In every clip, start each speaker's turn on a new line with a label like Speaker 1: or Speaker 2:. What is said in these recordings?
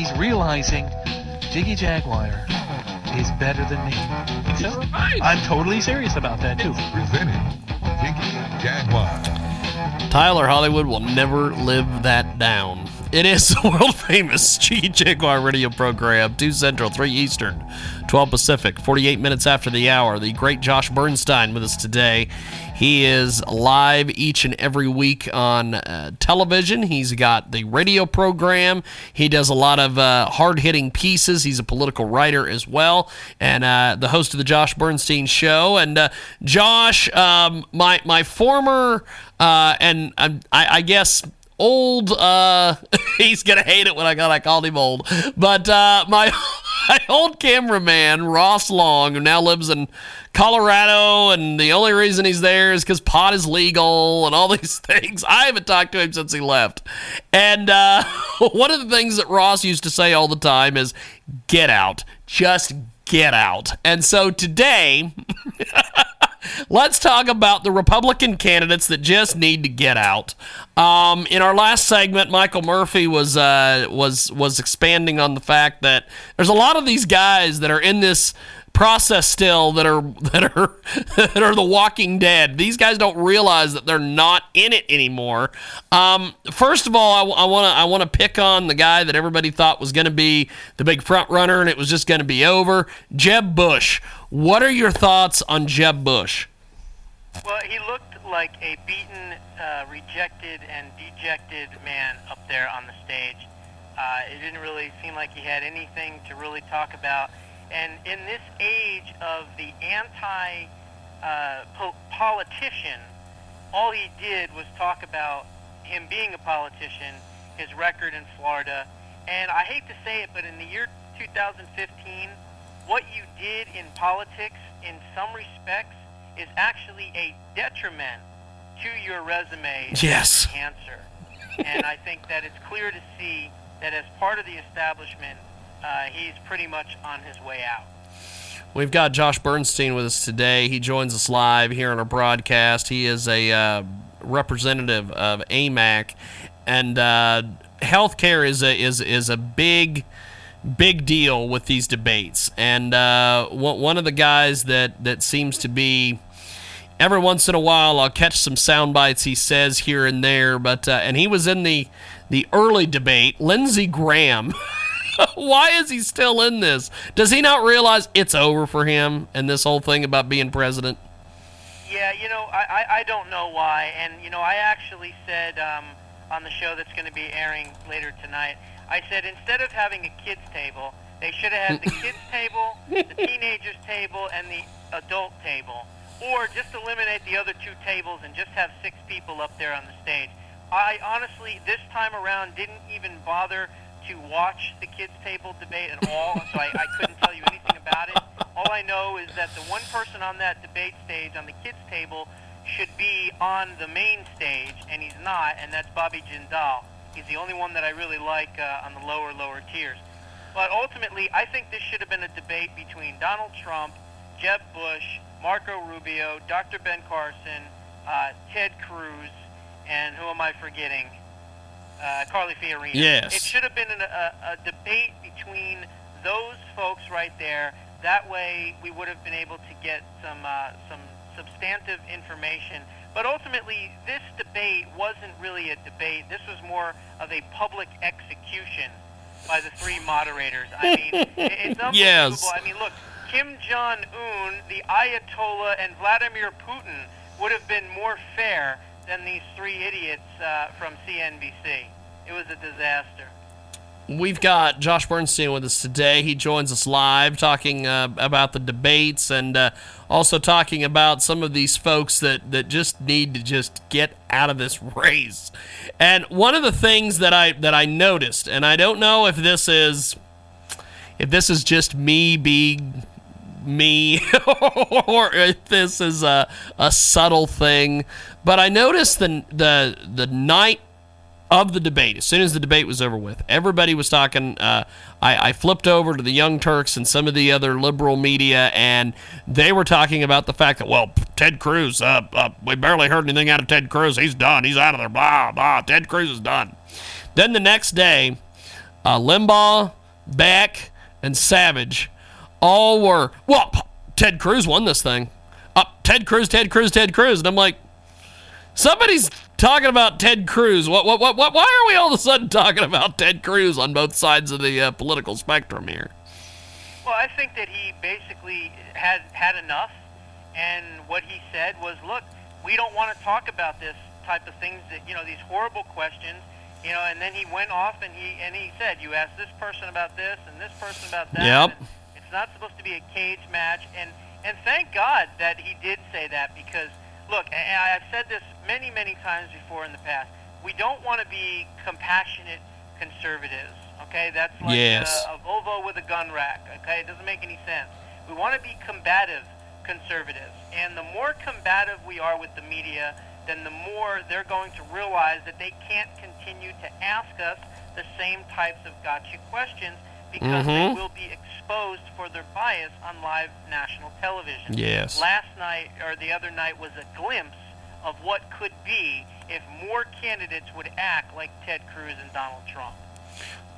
Speaker 1: He's realizing Jiggy Jaguar is better than me. So I'm totally serious about that too.
Speaker 2: Presented Jiggy Jaguar.
Speaker 3: Tyler Hollywood will never live that down. It is the world famous Jiggy Jaguar radio program, 2 Central, 3 Eastern, 12 Pacific, 48 minutes after the hour. The great Josh Bernstein with us today. He is live each and every week on uh, television. He's got the radio program. He does a lot of uh, hard hitting pieces. He's a political writer as well, and uh, the host of the Josh Bernstein Show. And uh, Josh, um, my my former uh, and um, I, I guess old uh he's gonna hate it when i got i called him old. But uh my, my old cameraman ross long who now lives in colorado and the only reason he's there is because pot is legal and all these things. I haven't talked to him since he left. And uh one of the things that ross used to say all the time is get out. Just get out. And so today let's talk about the Republican candidates that just need to get out. Um, in our last segment, Michael Murphy was uh, was was expanding on the fact that there's a lot of these guys that are in this process still that are that are that are the Walking Dead. These guys don't realize that they're not in it anymore. Um, first of all, I want to I want to pick on the guy that everybody thought was going to be the big front runner, and it was just going to be over. Jeb Bush. What are your thoughts on Jeb Bush?
Speaker 4: Well, he looked like a beaten, uh, rejected, and dejected man up there on the stage. Uh, it didn't really seem like he had anything to really talk about. And in this age of the anti uh, po- politician, all he did was talk about him being a politician, his record in Florida. And I hate to say it, but in the year 2015, what you did in politics, in some respects, is actually a detriment to your resume
Speaker 3: Yes.
Speaker 4: as an enhancer. and I think that it's clear to see that as part of the establishment, uh, he's pretty much on his way out.
Speaker 3: We've got Josh Bernstein with us today. He joins us live here on our broadcast. He is a uh, representative of AMAC, and uh, healthcare is a is is a big big deal with these debates. And uh, one of the guys that that seems to be every once in a while I'll catch some sound bites he says here and there, but uh, and he was in the the early debate. Lindsey Graham. Why is he still in this? Does he not realize it's over for him and this whole thing about being president?
Speaker 4: Yeah, you know, I, I, I don't know why. And, you know, I actually said um, on the show that's going to be airing later tonight, I said instead of having a kids' table, they should have had the kids' table, the teenagers' table, and the adult table. Or just eliminate the other two tables and just have six people up there on the stage. I honestly, this time around, didn't even bother to watch the kids' table debate at all, so I, I couldn't tell you anything about it. All I know is that the one person on that debate stage on the kids' table should be on the main stage, and he's not, and that's Bobby Jindal. He's the only one that I really like uh, on the lower, lower tiers. But ultimately, I think this should have been a debate between Donald Trump, Jeb Bush, Marco Rubio, Dr. Ben Carson, uh, Ted Cruz, and who am I forgetting? Uh, Carly Fiorina.
Speaker 3: Yes.
Speaker 4: It should have been an, a, a debate between those folks right there. That way, we would have been able to get some uh, some substantive information. But ultimately, this debate wasn't really a debate. This was more of a public execution by the three moderators. I mean, it- it's unbelievable.
Speaker 3: Yes.
Speaker 4: I mean, look, Kim Jong Un, the Ayatollah, and Vladimir Putin would have been more fair than these three idiots uh, from CNBC. It was a disaster.
Speaker 3: We've got Josh Bernstein with us today. He joins us live talking uh, about the debates and uh, also talking about some of these folks that, that just need to just get out of this race. And one of the things that I that I noticed, and I don't know if this is if this is just me being me or if this is a, a subtle thing, but I noticed the the the night of the debate, as soon as the debate was over with, everybody was talking. Uh, I, I flipped over to the Young Turks and some of the other liberal media, and they were talking about the fact that, well, Ted Cruz, uh, uh, we barely heard anything out of Ted Cruz. He's done. He's out of there. Blah, blah. Ted Cruz is done. Then the next day, uh, Limbaugh, Beck, and Savage all were well. Ted Cruz won this thing. Uh, Ted Cruz, Ted Cruz, Ted Cruz, and I'm like, somebody's talking about Ted Cruz. What, what, what, what? Why are we all of a sudden talking about Ted Cruz on both sides of the uh, political spectrum here?
Speaker 4: Well, I think that he basically had had enough, and what he said was, "Look, we don't want to talk about this type of things. That you know, these horrible questions." You know, and then he went off and he and he said, "You asked this person about this and this person about that."
Speaker 3: Yep.
Speaker 4: And it's not supposed to be a cage match, and and thank God that he did say that because look, and I've said this many many times before in the past. We don't want to be compassionate conservatives. Okay, that's like
Speaker 3: Yes.
Speaker 4: a, a Volvo with a gun rack. Okay, it doesn't make any sense. We want to be combative conservatives, and the more combative we are with the media, then the more they're going to realize that they can't continue to ask us the same types of gotcha questions because
Speaker 3: Mhm.
Speaker 4: they will be exposed for their bias on live national television.
Speaker 3: Yes.
Speaker 4: Last night or the other night was a glimpse of what could be if more candidates would act like Ted Cruz and Donald Trump.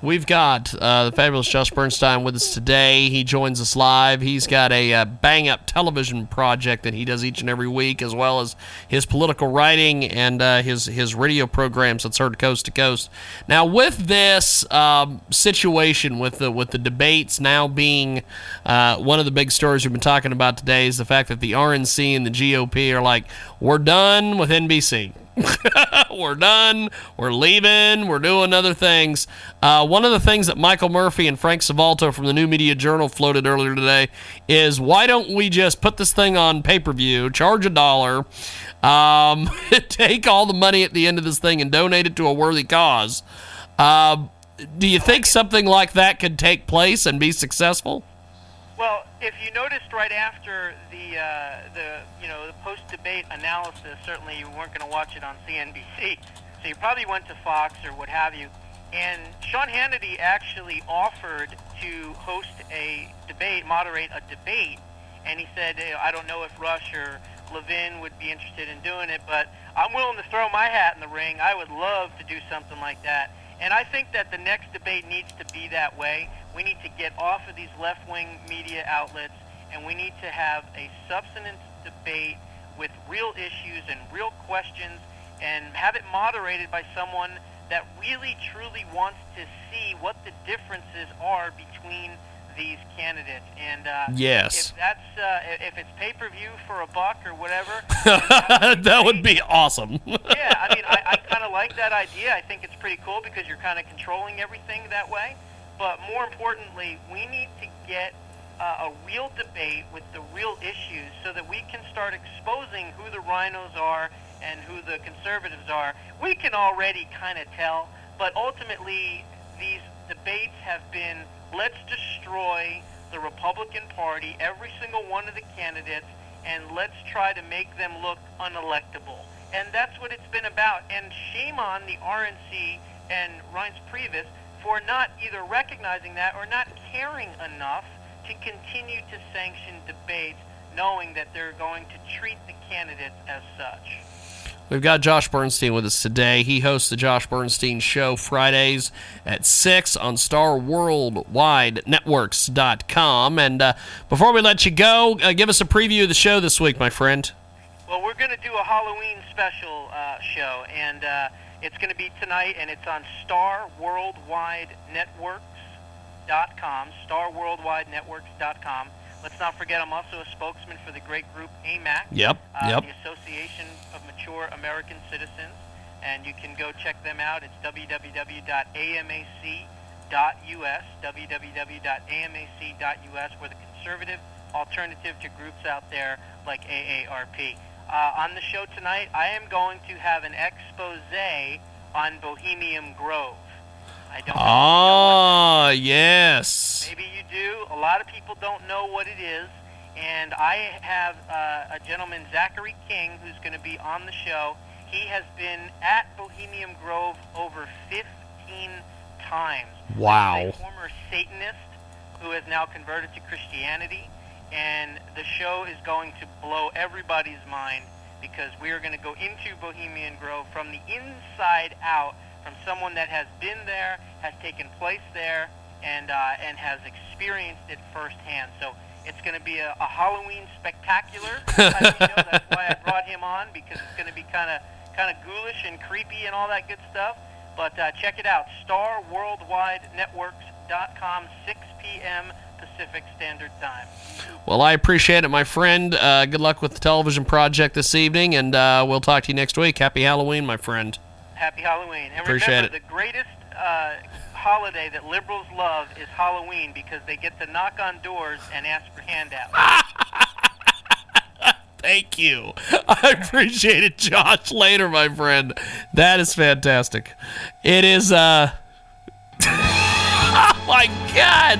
Speaker 3: We've got uh, the fabulous Josh Bernstein with us today. He joins us live. He's got a uh, bang up television project that he does each and every week, as well as his political writing and uh, his his radio programs that's heard coast to coast. Now, with this um, situation, with the with the debates now being uh, one of the big stories we've been talking about today, is the fact that the RNC and the GOP are like, we're done with NBC. we're done. We're leaving. We're doing other things. Uh, one of the things that Michael Murphy and Frank Salvato from the New Media Journal floated earlier today is why don't we just put this thing on pay per view, charge a dollar, um, take all the money at the end of this thing and donate it to a worthy cause? Uh, do you think something like that could take place and be successful?
Speaker 4: Well, if you noticed right after the uh, the you know the post debate analysis, certainly you weren't going to watch it on CNBC, so you probably went to Fox or what have you. And Sean Hannity actually offered to host a debate, moderate a debate, and he said, "Eh, "I don't know if Rush or Levin would be interested in doing it, but I'm willing to throw my hat in the ring. I would love to do something like that." And I think that the next debate needs to be that way. We need to get off of these left-wing media outlets, and we need to have a substance debate with real issues and real questions, and have it moderated by someone that really, truly wants to see what the differences are between these candidates. And uh,
Speaker 3: Yes.
Speaker 4: if that's uh, if it's pay-per-view for a buck or whatever,
Speaker 3: that would be awesome.
Speaker 4: yeah, I mean, I, I kind of like that idea. I think it's pretty cool because you're kind of controlling everything that way. But more importantly, we need to get uh, a real debate with the real issues so that we can start exposing who the RINOs are and who the conservatives are. We can already kind of tell, but ultimately, these debates have been let's destroy the Republican Party, every single one of the candidates, and let's try to make them look unelectable. And that's what it's been about. And shame on the RNC and Reince Priebus for not either recognizing that or not caring enough to continue to sanction debates, knowing that they're going to treat the candidates as such.
Speaker 3: We've got Josh Bernstein with us today. He hosts the Josh Bernstein Show Fridays at 6 on StarWorldWideNetworks.com. And uh, before we let you go, uh, give us a preview of the show this week, my friend.
Speaker 4: Well, we're going to do a Halloween special uh, show, and uh, it's going to be tonight, and it's on StarWorldWideNetworks.com. StarWorldWideNetworks.com. Let's not forget, I'm also a spokesman for the great group AMAC.
Speaker 3: Yep,
Speaker 4: uh,
Speaker 3: yep.
Speaker 4: the Association of Mature American Citizens, and you can go check them out. It's www.amac.us, www.amac.us. We're the conservative alternative to groups out there like AARP. Uh, on the show tonight, I am going to have an expose on Bohemian Grove. I don't know if you know what
Speaker 3: Ah, yes.
Speaker 4: Maybe you do. A lot of people don't know what it is. And I have uh, a gentleman, Zachary King, who's going to be on the show. He has been at Bohemian Grove over 15 times.
Speaker 3: Wow.
Speaker 4: He's a former Satanist who has now converted to Christianity. And the show is going to blow everybody's mind because we are going to go into Bohemian Grove from the inside out from someone that has been there, has taken place there, and uh, and has experienced it firsthand. So it's going to be a, a Halloween spectacular. show. That's why I brought him on because it's going to be kind of kind of ghoulish and creepy and all that good stuff. But uh, check it out, StarWorldWideNetworks.com, 6 p.m. Pacific Standard Time.
Speaker 3: Well, I appreciate it, my friend. Uh, good luck with the television project this evening, and uh, we'll talk to you next week. Happy Halloween, my friend.
Speaker 4: Happy Halloween. And
Speaker 3: Appreciate
Speaker 4: remember,
Speaker 3: it.
Speaker 4: the greatest uh, holiday that liberals love is Halloween because they get to knock on doors and ask for handouts.
Speaker 3: Thank you. I appreciate it, Josh. Later, my friend. That is fantastic. It is, uh. oh, my God.